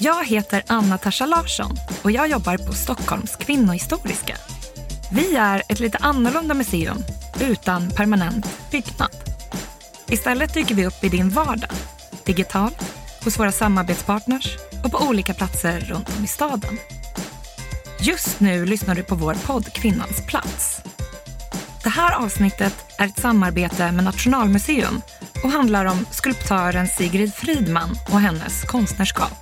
Jag heter Anna-Tasha Larsson och jag jobbar på Stockholms kvinnohistoriska. Vi är ett lite annorlunda museum utan permanent byggnad. Istället dyker vi upp i din vardag, digitalt, hos våra samarbetspartners och på olika platser runt om i staden. Just nu lyssnar du på vår podd Kvinnans plats. Det här avsnittet är ett samarbete med Nationalmuseum och handlar om skulptören Sigrid Fridman och hennes konstnärskap.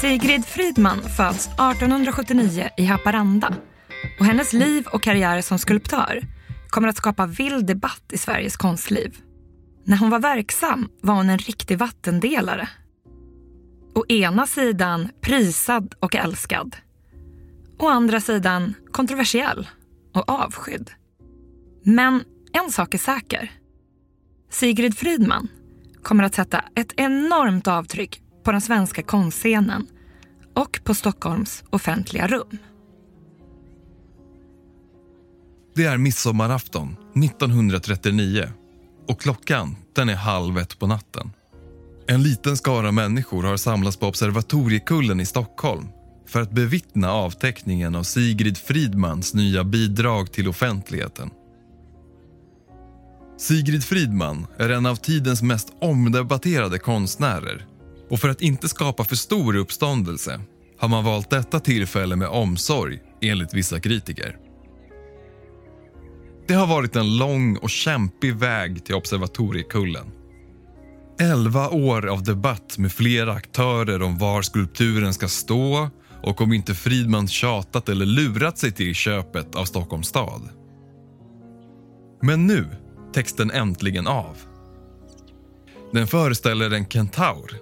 Sigrid Fridman föds 1879 i Haparanda och hennes liv och karriär som skulptör kommer att skapa vild debatt i Sveriges konstliv. När hon var verksam var hon en riktig vattendelare. Å ena sidan prisad och älskad. Å andra sidan kontroversiell och avskydd. Men en sak är säker. Sigrid Fridman kommer att sätta ett enormt avtryck på den svenska konstscenen och på Stockholms offentliga rum. Det är midsommarafton 1939 och klockan den är halv ett på natten. En liten skara människor har samlats på Observatoriekullen i Stockholm för att bevittna avteckningen av Sigrid Fridmans nya bidrag till offentligheten. Sigrid Fridman är en av tidens mest omdebatterade konstnärer och för att inte skapa för stor uppståndelse har man valt detta tillfälle med omsorg enligt vissa kritiker. Det har varit en lång och kämpig väg till Observatoriekullen. Elva år av debatt med flera aktörer om var skulpturen ska stå och om inte Fridman tjatat eller lurat sig till köpet av Stockholms stad. Men nu täcks den äntligen av. Den föreställer en kentaur,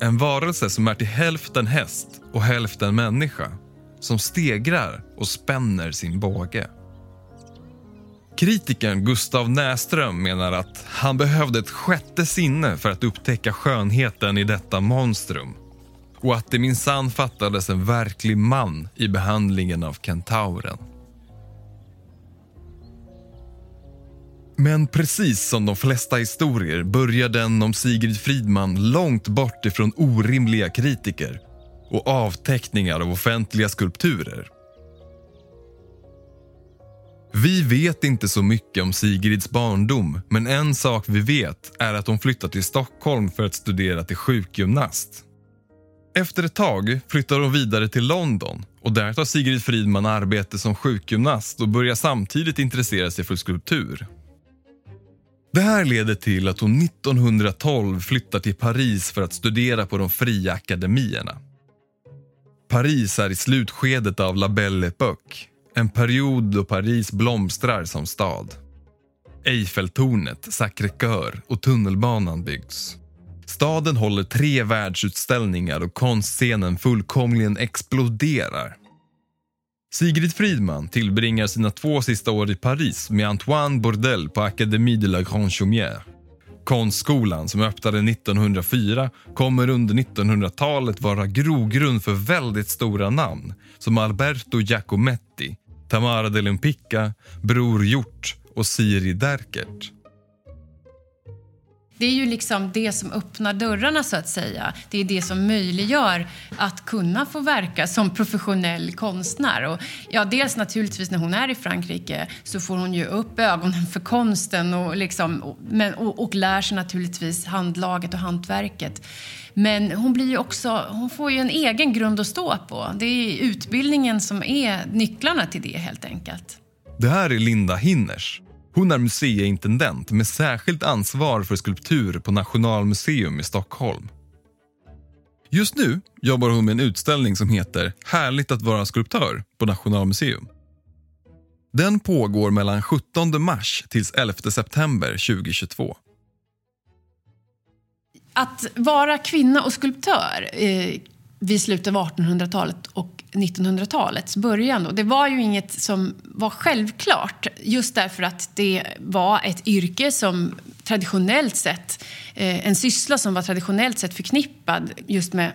en varelse som är till hälften häst och hälften människa som stegrar och spänner sin båge. Kritikern Gustav Näström menar att han behövde ett sjätte sinne för att upptäcka skönheten i detta monstrum och att det minsann fattades en verklig man i behandlingen av kentauren. Men precis som de flesta historier börjar den om Sigrid Fridman långt bort ifrån orimliga kritiker och avteckningar av offentliga skulpturer. Vi vet inte så mycket om Sigrids barndom men en sak vi vet är att hon flyttat till Stockholm för att studera till sjukgymnast. Efter ett tag flyttar hon vidare till London och där tar Sigrid Fridman arbete som sjukgymnast och börjar samtidigt intressera sig för skulptur. Det här leder till att hon 1912 flyttar till Paris för att studera på de fria akademierna. Paris är i slutskedet av La Belle Époque, en period då Paris blomstrar som stad. Eiffeltornet, Sacré-Cœur och tunnelbanan byggs. Staden håller tre världsutställningar och konstscenen fullkomligen exploderar. Sigrid Fridman tillbringar sina två sista år i Paris med Antoine Bourdelle på Académie de la Grande Chaumière. Konstskolan, som öppnade 1904, kommer under 1900-talet vara grogrund för väldigt stora namn som Alberto Giacometti, Tamara de Lempicka, Bror Hjort och Siri Derkert. Det är ju liksom det som öppnar dörrarna så att säga. Det är det som möjliggör att kunna få verka som professionell konstnär. Och ja, dels naturligtvis när hon är i Frankrike så får hon ju upp ögonen för konsten och, liksom, men, och, och lär sig naturligtvis handlaget och hantverket. Men hon, blir också, hon får ju en egen grund att stå på. Det är utbildningen som är nycklarna till det helt enkelt. Det här är Linda Hinners. Hon är museiintendent med särskilt ansvar för skulptur på Nationalmuseum i Stockholm. Just nu jobbar hon med en utställning som heter Härligt att vara skulptör på Nationalmuseum. Den pågår mellan 17 mars till 11 september 2022. Att vara kvinna och skulptör eh, vid slutet av 1800-talet och 1900-talets början. Och det var ju inget som var självklart just därför att det var ett yrke som traditionellt sett, eh, en syssla som var traditionellt sett förknippad just med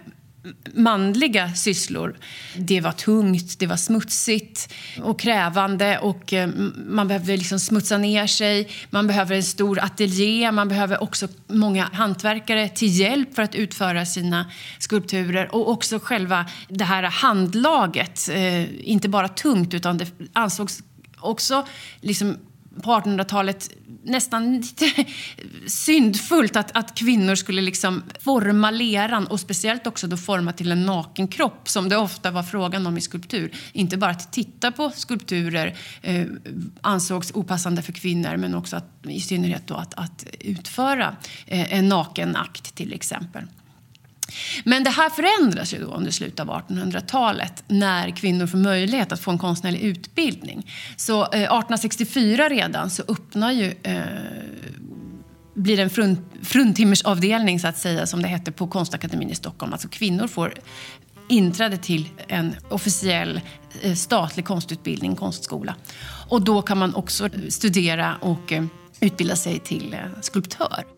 manliga sysslor. Det var tungt, det var smutsigt och krävande och eh, man behövde liksom smutsa ner sig. Man behöver en stor ateljé, man behöver också många hantverkare till hjälp för att utföra sina skulpturer och också själva det här handlaget. Eh, inte bara tungt utan det ansågs också liksom på 1800-talet nästan lite syndfullt att, att kvinnor skulle liksom forma leran och speciellt också då forma till en naken kropp som det ofta var frågan om i skulptur. Inte bara att titta på skulpturer eh, ansågs opassande för kvinnor men också att, i synnerhet då att, att utföra eh, en naken akt till exempel. Men det här förändras ju då under slutet av 1800-talet när kvinnor får möjlighet att få en konstnärlig utbildning. Så eh, 1864 redan så öppnar ju eh, blir en frun, fruntimmersavdelning så att säga som det hette på Konstakademin i Stockholm. Alltså kvinnor får inträde till en officiell eh, statlig konstutbildning, konstskola. Och då kan man också eh, studera och eh, utbilda sig till eh, skulptör.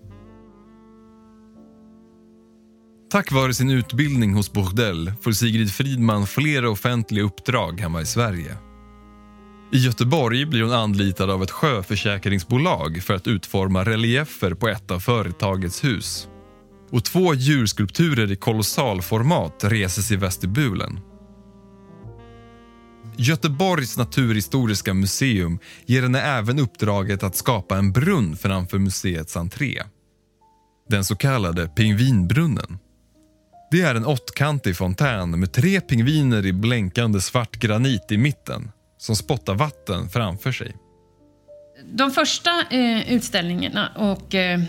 Tack vare sin utbildning hos Bordell får Sigrid Fridman flera offentliga uppdrag hemma i Sverige. I Göteborg blir hon anlitad av ett sjöförsäkringsbolag för att utforma reliefer på ett av företagets hus. Och två djurskulpturer i kolossalformat reses i vestibulen. Göteborgs naturhistoriska museum ger henne även uppdraget att skapa en brunn framför museets entré. Den så kallade Pingvinbrunnen. Det är en åttkantig fontän med tre pingviner i blänkande svart granit i mitten som spottar vatten framför sig. De första eh, utställningarna och eh,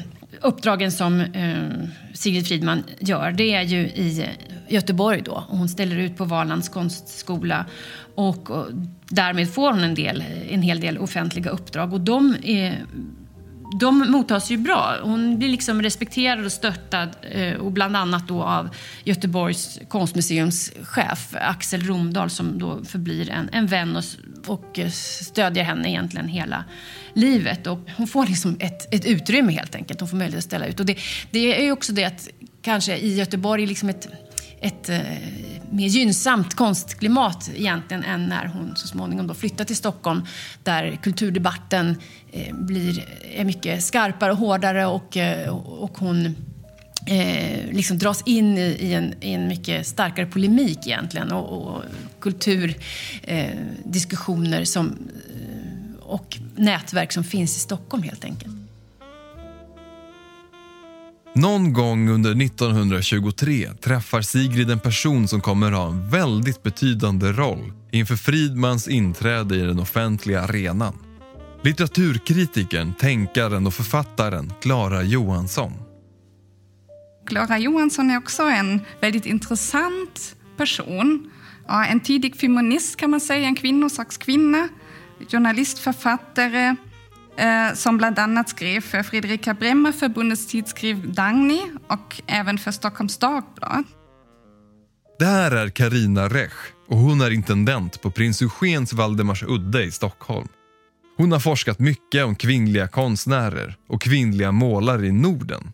uppdragen som eh, Sigrid Fridman gör det är ju i eh, Göteborg. Då. Hon ställer ut på Valands konstskola och, och därmed får hon en, del, en hel del offentliga uppdrag. Och de är de mottas ju bra. Hon blir liksom respekterad och stöttad eh, och bland annat då av Göteborgs konstmuseums chef Axel Romdahl som då förblir en, en vän och, och eh, stödjer henne egentligen hela livet. Och hon får liksom ett, ett utrymme helt enkelt. Hon får möjlighet att ställa ut. Och det, det är ju också det att kanske i Göteborg liksom ett ett eh, mer gynnsamt konstklimat egentligen än när hon så småningom då flyttar till Stockholm där kulturdebatten eh, blir, är mycket skarpare och hårdare och, eh, och hon eh, liksom dras in i, i, en, i en mycket starkare polemik egentligen och, och kulturdiskussioner eh, som, eh, och nätverk som finns i Stockholm helt enkelt. Någon gång under 1923 träffar Sigrid en person som kommer ha en väldigt betydande roll inför Fridmans inträde i den offentliga arenan. Litteraturkritikern, tänkaren och författaren Klara Johansson. Klara Johansson är också en väldigt intressant person. en tidig feminist kan man säga, en kvinnosakskvinna, journalist, författare, eh, som bland annat skrev för Fredrika Bremer-förbundets tidskrift Dagny och även för Stockholms Dagblad. Det här är Karina Rech och hon är intendent på Prins Eugens Valdemarsudde i Stockholm. Hon har forskat mycket om kvinnliga konstnärer och kvinnliga målare i Norden.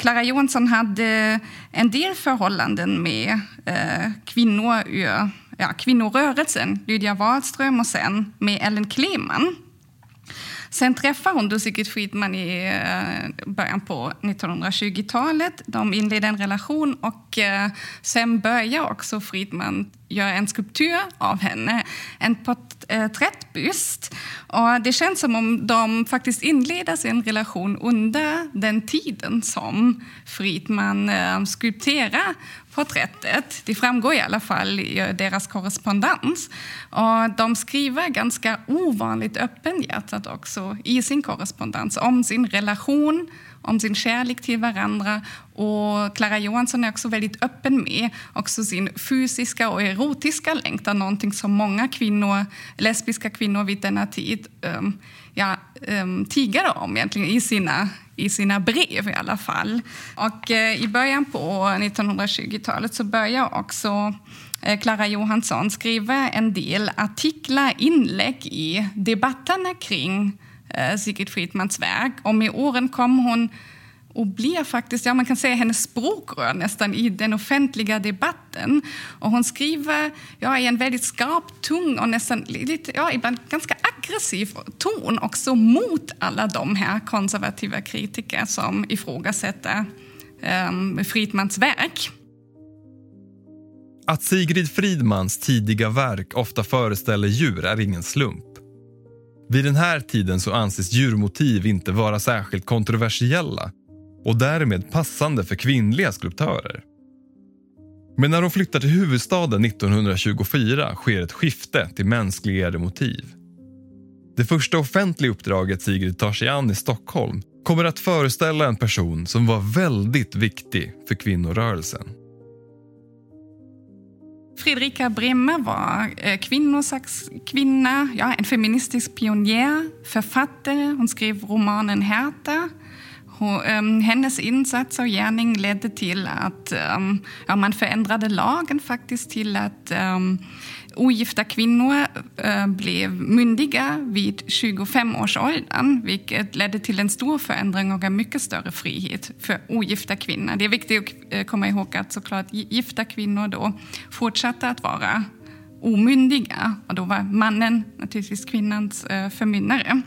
Klara Johansson hade en del förhållanden med eh, kvinnor ur ja, kvinnorörelsen, Lydia Wahlström och sen med Ellen Kleman. Sen träffar hon då Sigrid Friedman i eh, början på 1920-talet. De inleder en relation och eh, sen börjar också Friedman göra en skulptur av henne, en porträttbyst. Och det känns som om de faktiskt inleder sin relation under den tiden som Friedman eh, skulpterar porträttet. Det framgår i alla fall i eh, deras korrespondens. Och de skriver ganska ovanligt öppenhjärtat också i sin korrespondens om sin relation, om sin kärlek till varandra. Och Clara Johansson är också väldigt öppen med också sin fysiska och erotiska längtan, någonting som många kvinnor, lesbiska kvinnor vid denna tid um, ja, ehm, um, tigade om egentligen i sina i sina brev i alla fall. Och eh, i början på 1920-talet så börjar också eh, Klara Johansson skriva en del artiklar, inlägg i debatterna kring eh, Eh, Sigrid Friedmans verk. Och med åren kom hon och blir faktiskt, ja man kan säga hennes språkrör nästan i den offentliga debatten. Och hon skriver ja, i en väldigt skarp, tung och nästan lite, ja, ibland ganska aggressiv ton också mot alla de här konservativa kritiker som ifrågasätter um, Friedmans verk. Att Sigrid Friedmans tidiga verk ofta föreställer djur är ingen slump. Vid den här tiden så anses djurmotiv inte vara särskilt kontroversiella och därmed passande för kvinnliga skulptörer. Men när hon flyttar till huvudstaden 1924 sker ett skifte till mänskligare motiv. Det första offentliga uppdraget Sigrid tar sig an i Stockholm kommer att föreställa en person som var väldigt viktig för kvinnorörelsen. Fredrika Bremer var eh, kvinna, ja, en feministisk pionjär, författare. Hon skrev romanen Herta. Ehm, hennes insats och gärning ledde till att ehm, ja, man förändrade lagen faktiskt till att um, ogifta kvinnor uh, blev myndiga vid 25-årsåldern vilket ledde till en stor förändring och en mycket större frihet för ogifta kvinnor. Det är viktigt att eh, komma ihåg att såklart gifta kvinnor då fortsatte att vara omyndiga och då var mannen naturligtvis kvinnans uh, förmyndare.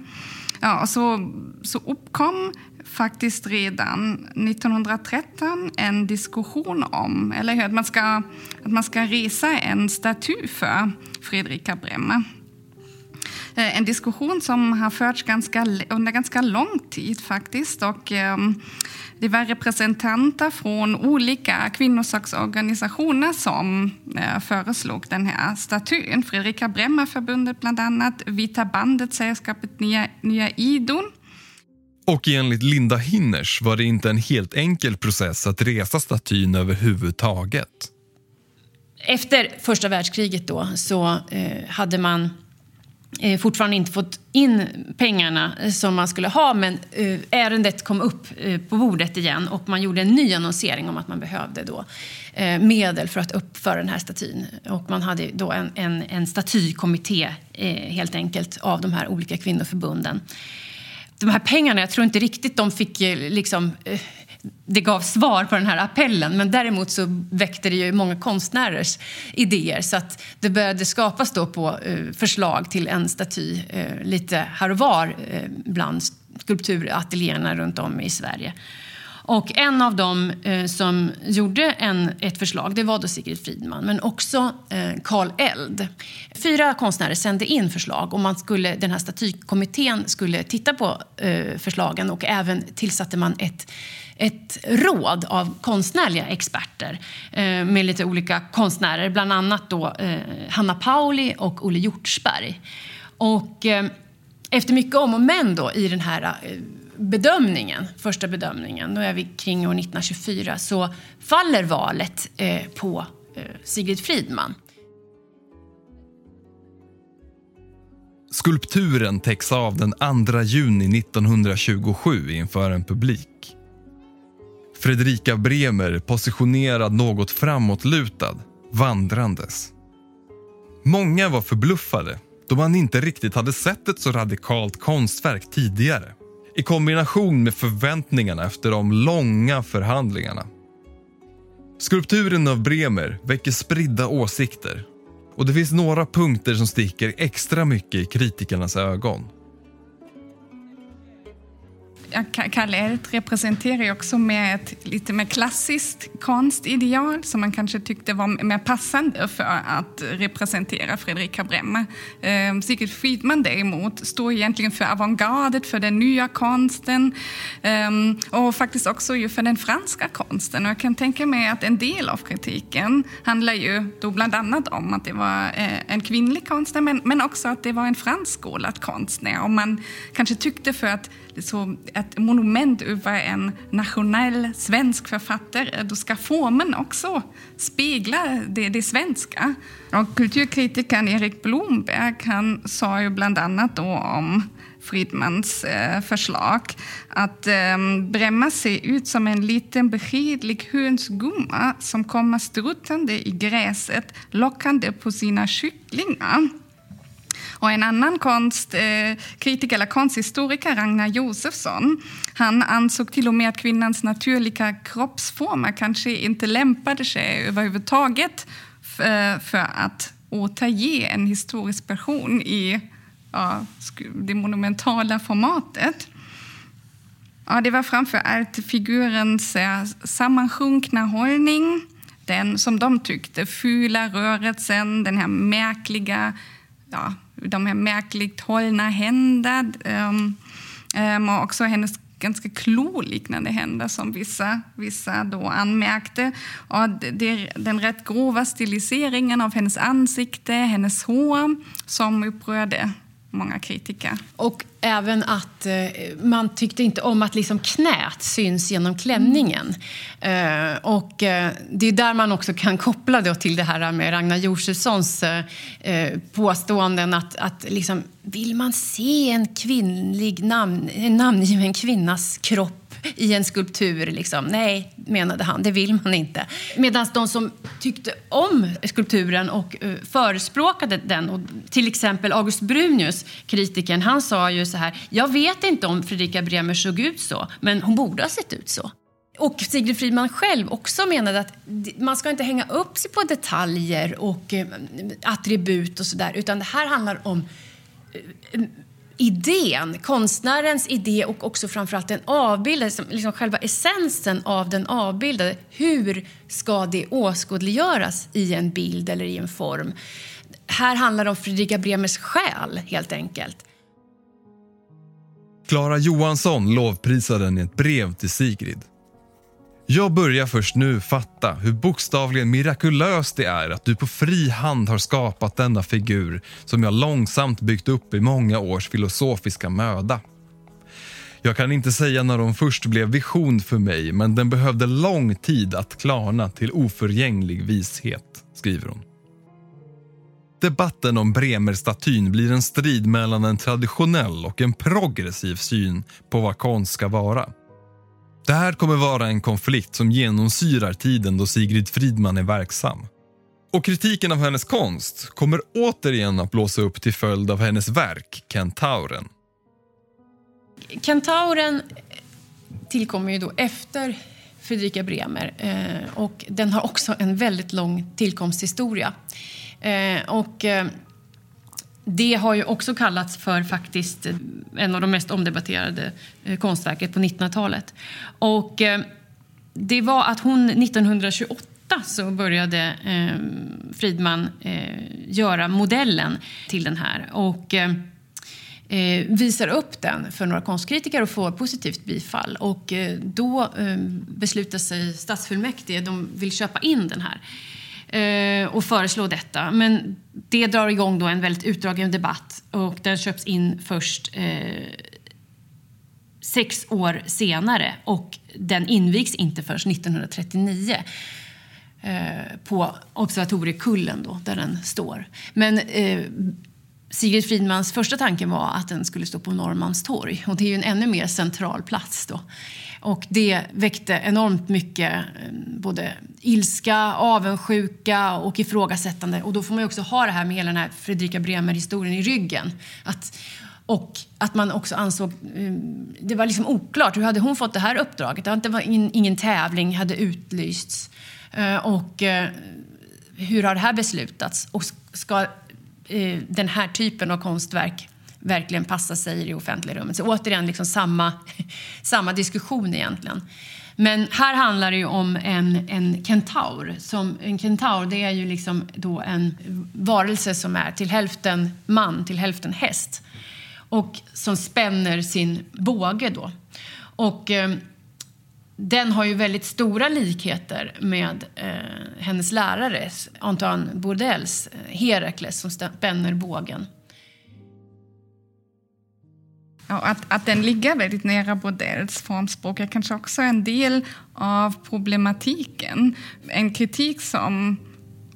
Ja, och så, så uppkom faktiskt redan 1913 en diskussion om eller hur, att, man ska, att man ska resa en staty för Fredrika Bremer. Eh, en diskussion som har förts ganska, under ganska lång tid faktiskt. Och, ehm, det var representanter från olika kvinnosaksorganisationer som eh, föreslog den här statyn. Fredrika Bremer-förbundet bland annat, Vita bandet, Sällskapet Nya, Nya Idon och enligt Linda Hinners var det inte en helt enkel process att resa statyn överhuvudtaget. Efter första världskriget då, så eh, hade man eh, fortfarande inte fått in pengarna som man skulle ha men eh, ärendet kom upp eh, på bordet igen och man gjorde en ny annonsering om att man behövde då, eh, medel för att uppföra den här statyn. Och man hade då en, en, en statykommitté eh, helt enkelt av de här olika kvinnoförbunden de här pengarna, jag tror inte riktigt de fick eh, liksom eh, det gav svar på den här appellen men däremot så väckte det ju många konstnärers idéer så att det började skapas då på eh, förslag till en staty lite här och var bland skulpturateljéerna runt om i Sverige. Och en av dem eh, som gjorde en, ett förslag det var då Sigrid Fridman, men också eh, Carl Eld. Fyra konstnärer sände in förslag och man skulle, den här statykommittén skulle titta på eh, förslagen och även tillsatte man ett ett råd av konstnärliga experter eh, med lite olika konstnärer, bland annat då, eh, Hanna Pauli och Olle Hjortsberg. Och, eh, efter mycket om och men då, i den här eh, bedömningen, första bedömningen, då är vi kring år 1924, så faller valet eh, på eh, Sigrid Fridman. Skulpturen täcks av den 2 juni 1927 inför en publik. Fredrika Bremer positionerad något framåtlutad, vandrandes. Många var förbluffade då man inte riktigt hade sett ett så radikalt konstverk tidigare i kombination med förväntningarna efter de långa förhandlingarna. Skulpturen av Bremer väcker spridda åsikter och det finns några punkter som sticker extra mycket i kritikernas ögon. Kalle Elt representerar ju också med ett lite mer klassiskt konstideal som man kanske tyckte var mer passande för att representera Fredrika Bremer. Eh, Sigrid Friedman däremot står egentligen för avantgardet, för den nya konsten ehm, och faktiskt också ju för den franska konsten. Och jag kan tänka mig att en del av kritiken handlar ju då bland annat om att det var eh, en kvinnlig konstnär men, men också att det var en franskskolad konstnär. Och man kanske tyckte för att så ett monument över en nationell svensk författare, då ska formen också spegla det, det svenska. Och kulturkritikern Erik Blomberg han sa ju bland annat då om Friedmans eh, förslag att eh, Bremma ser ut som en liten beskedlig hönsgumma som kommer struttande i gräset lockande på sina kycklingar. Och en annan konstkritiker, eh, eller konsthistoriker, Ragnar Josefsson, han ansåg till och med att kvinnans naturliga kroppsformer kanske inte lämpade sig överhuvudtaget eh, för att återge en historisk person i ja, det monumentala formatet. Ja, det var framför allt figurens eh, sammansjunkna hållning, den som de tyckte fula rörelsen, den här märkliga, ja, de här märkligt hållna händer um, och också hennes ganska kloliknande händer som vissa, vissa då anmärkte. Och det, den rätt grova stiliseringen av hennes ansikte, hennes hår som upprörde många kritiker. Och även att eh, man tyckte inte om att liksom knät syns genom klänningen. Eh, och eh, det är där man också kan koppla då till det här med Ragnar Josefssons eh, eh, påståenden att, att liksom, vill man se en kvinnlig namn, en namngiven kvinnas kropp i en skulptur. Liksom. Nej, menade han, det vill man inte. Medan de som tyckte om skulpturen och uh, förespråkade den, och till exempel August Brunius, kritikern, han sa ju så här, jag vet inte om Fredrika Bremer såg ut så, men hon borde ha sett ut så. Och Sigrid Friedman själv också menade att man ska inte hänga upp sig på detaljer och eh, attribut och sådär, utan det här handlar om eh, idén, konstnärens idé och också framförallt den avbildade, liksom själva essensen av den avbildade. Hur ska det åskådliggöras i en bild eller i en form? Här handlar det om Fredrika Bremers själ, helt enkelt. Klara Johansson lovprisar den i ett brev till Sigrid. Jag börjar först nu fatta hur bokstavligen mirakulöst det är att du på fri hand har skapat denna figur som jag långsamt byggt upp i många års filosofiska möda. Jag kan inte säga när de först blev vision för mig men den behövde lång tid att klarna till oförgänglig vishet, skriver hon. Debatten om Bremerstatyn blir en strid mellan en traditionell och en progressiv syn på vad konst ska vara. Det här kommer vara en konflikt som genomsyrar tiden då Sigrid Fridman är verksam. Och kritiken av hennes konst kommer återigen att blåsa upp till följd av hennes verk Kentauren. Kentauren tillkommer ju då efter Fredrika Bremer eh, och den har också en väldigt lång tillkomsthistoria. Eh, och eh, det har ju också kallats för faktiskt eh, en av de mest omdebatterade eh, konstverket på 1900-talet. Och eh, det var att hon 1928 så började ehm, Friedman Fridman göra modellen till den här. Och visar upp den för några konstkritiker och får positivt bifall. Och då ehm, beslutar sig stadsfullmäktige, de vill köpa in den här Eh, och föreslå detta. Men det drar igång då en väldigt utdragen debatt och den köps in först eh, sex år senare och den invigs inte förrän 1939 eh, på Observatoriekullen då, där den står. Men eh, Sigrid Fridmans första tanke var att den skulle stå på Norrmalmstorg och det är ju en ännu mer central plats då. Och det väckte enormt mycket eh, både ilska, avundsjuka och ifrågasättande. Och då får man också ha det här med hela den här Fredrika Bremer-historien i ryggen. Att, och att man också ansåg... Eh, det var liksom oklart. Hur hade hon fått det här uppdraget? Det var ingen, ingen tävling hade utlysts. Eh, och eh, hur har det här beslutats? Och ska den här typen av konstverk verkligen passa sig i det offentliga rummet. Så återigen liksom samma, samma diskussion egentligen. Men här handlar det ju om en, en kentaur. Som, en kentaur det är ju liksom då en varelse som är till hälften man, till hälften häst. Och som spänner sin båge då. Och eh, den har ju väldigt stora likheter med eh, hennes lärare Antoine Bourdelles eh, Herakles som spänner bågen. Att, att den ligger väldigt nära Bordells formspråk är kanske också en del av problematiken. En kritik som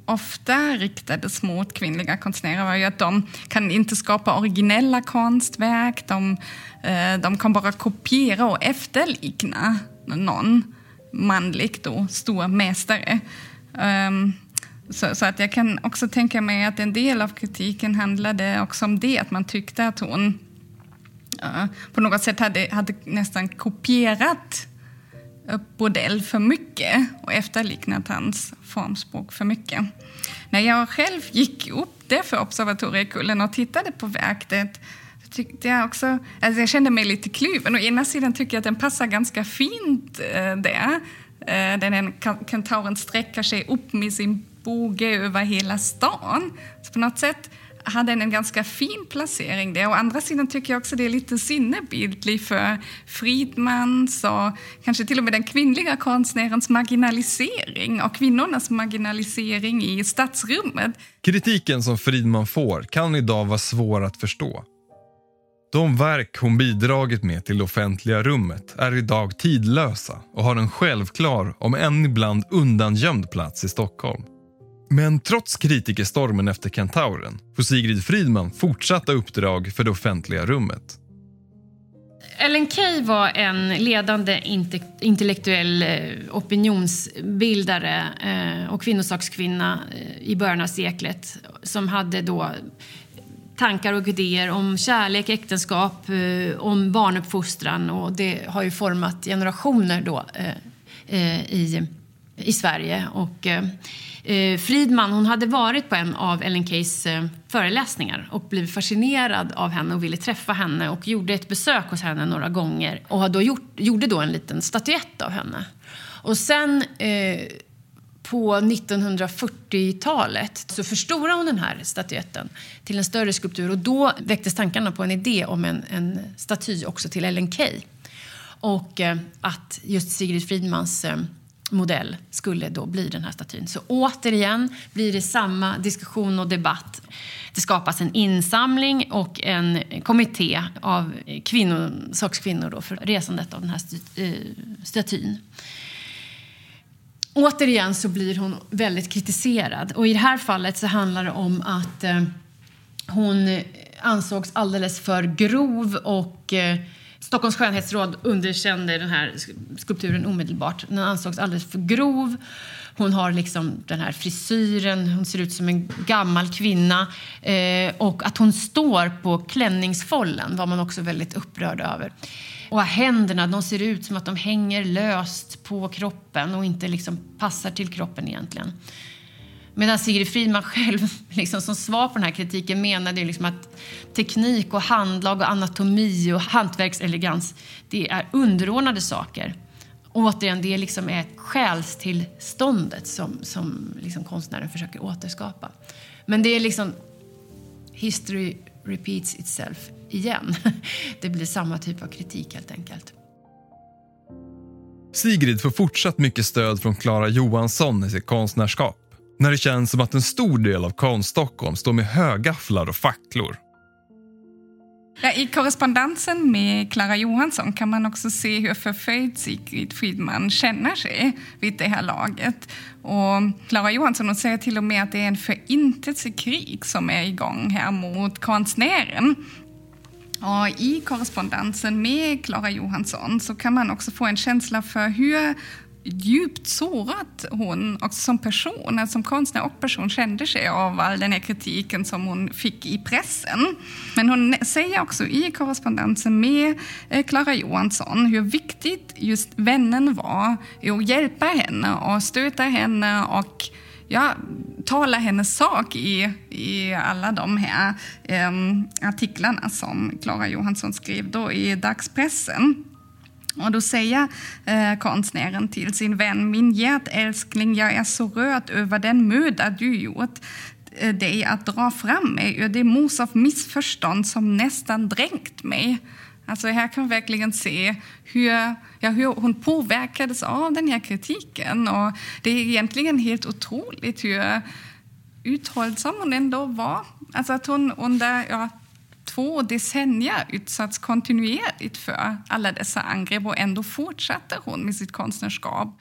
ofta riktades mot kvinnliga konstnärer var ju att de kan inte skapa originella konstverk. De, eh, de kan bara kopiera och efterlikna någon manlig då, stor mästare. Um, Så, så, att jag kan också tänka mig att en del av kritiken handlade också om det, att man tyckte att hon uh, på något sätt hade, hade nästan kopierat Bordell för mycket och efterliknat hans formspråk för mycket. När jag själv gick upp där för Observatoriekullen och tittade på verket tyckte jag också, alltså jag kände mig lite kluven. Å ena sidan tycker jag att den passar ganska fint eh, där. Eh, den kentauren sträcker sig upp med sin båge över hela stan. Så på något sätt hade en ganska fin placering där. Å andra sidan tycker jag också det är lite sinnebildligt för Friedmans och kanske till och med den kvinnliga konstnärens marginalisering och kvinnornas marginalisering i stadsrummet. Kritiken som Friedman får kan idag vara svår att förstå. De verk hon bidragit med till det offentliga rummet är idag tidlösa och har en självklar, om än ibland undangömd plats i Stockholm. Men trots kritikerstormen efter Kentauren får Sigrid Fridman fortsatta uppdrag för det offentliga rummet. Ellen Key var en ledande intellektuell eh, opinionsbildare eh, och kvinnosakskvinna eh, i början av seklet som hade då tankar och idéer om kärlek, äktenskap, om barnuppfostran och det har ju format generationer då i, i Sverige. Och, eh, eh, Friedman hon hade varit på en av Ellen Keys eh, föreläsningar och blivit fascinerad av henne och ville träffa henne och gjorde ett besök hos henne några gånger och då gjort, gjorde då en liten statyett av henne. Och sen eh, på 1940-talet så förstorade hon den här statyetten till en större skulptur och då väcktes tankarna på en idé om en, en staty också till Ellen Key. Och eh, att just Sigrid Friedmans eh, modell skulle då bli den här statyn. Så återigen blir det samma diskussion och debatt. Det skapas en insamling och en kommitté av kvinnor, då för resandet av den här eh, statyn. Återigen så blir hon väldigt kritiserad. Och I det här fallet så handlar det om att eh, hon ansågs alldeles för grov och eh, Stockholms skönhetsråd underkände den här skulpturen omedelbart. Den ansågs alldeles för grov. Hon har liksom den här frisyren, hon ser ut som en gammal kvinna. Eh, och att hon står på klänningsfållen var man också väldigt upprörd över. Och händerna, de ser ut som att de hänger löst på kroppen och inte liksom passar till kroppen egentligen. Medan Sigrid Friedman själv liksom, som svar på den här kritiken menade liksom att teknik och handlag och anatomi och hantverkselegans det är underordnade saker. Återigen, det liksom är själstillståndet som, som liksom konstnären försöker återskapa. Men det är liksom... History repeats itself igen. Det blir samma typ av kritik helt enkelt. Sigrid får fortsatt mycket stöd från Klara Johansson i sitt konstnärskap när det känns som att en stor del av Konststockholm står med högafflar och facklor. Ja, I korrespondensen med Klara Johansson kan man också se hur förföljd Sigrid Friedman känner sig vid det här laget. Och Klara Johansson säger till och med att det är en förintelsekrig som är igång här mot konstnären. Och I korrespondensen med Klara Johansson så kan man också få en känsla för hur djupt sårat hon också som person, alltså som konstnär och person kände sig av all den här kritiken som hon fick i pressen. Men hon säger också i korrespondensen med eh, Klara Johansson hur viktigt just vännen var i att hjälpa henne och stöta henne och ja, tala hennes sak i, i alla de här eh, artiklarna som Klara Johansson skrev då i dagspressen. Och då säger eh, konstnären till sin vän, min hjärtälskling, jag är så rörd över den möda du gjort eh, dig att dra fram mig ur det mos av missförstånd som nästan dränkt mig. Alltså här kan man verkligen se hur, ja, hur hon påverkades av den här kritiken. Och det är egentligen helt otroligt hur uthållsam hon ändå var. Alltså att hon under ja, två decennier utsatts kontinuerligt för alla dessa angrepp och ändå fortsätter hon med sitt konstnärskap.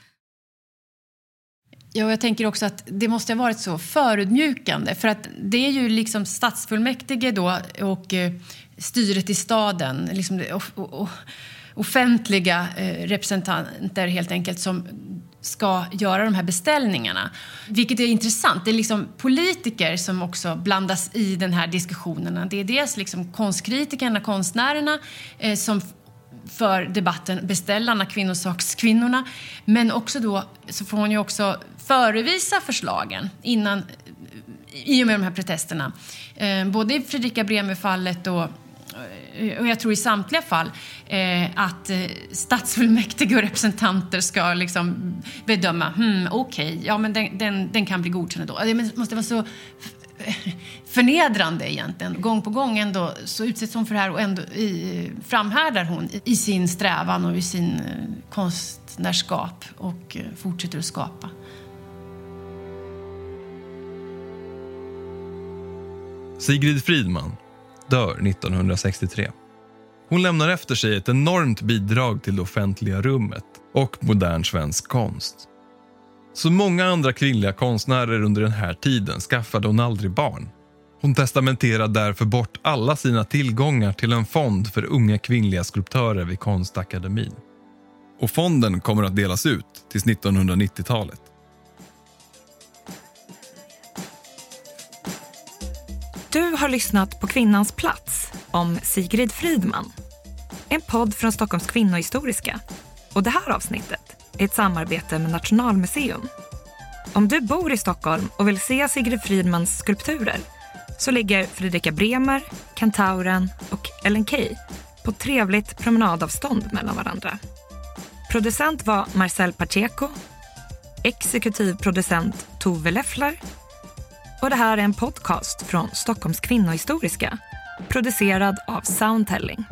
Ja, jag tänker också att det måste ha varit så förödmjukande för att det är ju liksom stadsfullmäktige då och eh, styret i staden, liksom offentliga eh, representanter helt enkelt som ska göra de här beställningarna. Vilket är intressant. Det är liksom politiker som också blandas i den här diskussionen. Det är dels liksom konstkritikerna, konstnärerna eh, som för debatten beställarna, kvinnosakskvinnorna. Men också då så får hon ju också förevisa förslagen innan, i och med de här protesterna. Eh, både i Fredrika Bremer-fallet och Eh, och jag tror i samtliga fall, eh, att eh, stadsfullmäktige och representanter ska liksom bedöma, hmm, okej, okay, ja men den, den, den, kan bli godkänd då. Det måste vara så förnedrande egentligen. Gång på gång ändå så utsätts hon för det här och ändå i, framhärdar hon i sin strävan och i sin eh, konstnärskap och eh, fortsätter att skapa. Sigrid Fridman dör 1963. Hon lämnar efter sig ett enormt bidrag till det offentliga rummet och modern svensk konst. Som många andra kvinnliga konstnärer under den här tiden skaffade hon aldrig barn. Hon testamenterar därför bort alla sina tillgångar till en fond för unga kvinnliga skulptörer vid Konstakademin. Och fonden kommer att delas ut tills 1990-talet. Har lyssnat på Kvinnans plats om Sigrid Fridman. En podd från Stockholms kvinnohistoriska. Och det här avsnittet är ett samarbete med Nationalmuseum. Om du bor i Stockholm och vill se Sigrid Fridmans skulpturer så ligger Fredrika Bremer, Kentauren och Ellen Key på trevligt promenadavstånd mellan varandra. Producent var Marcel Pacheco, exekutiv producent Tove Leffler och det här är en podcast från Stockholms kvinnohistoriska producerad av Soundtelling.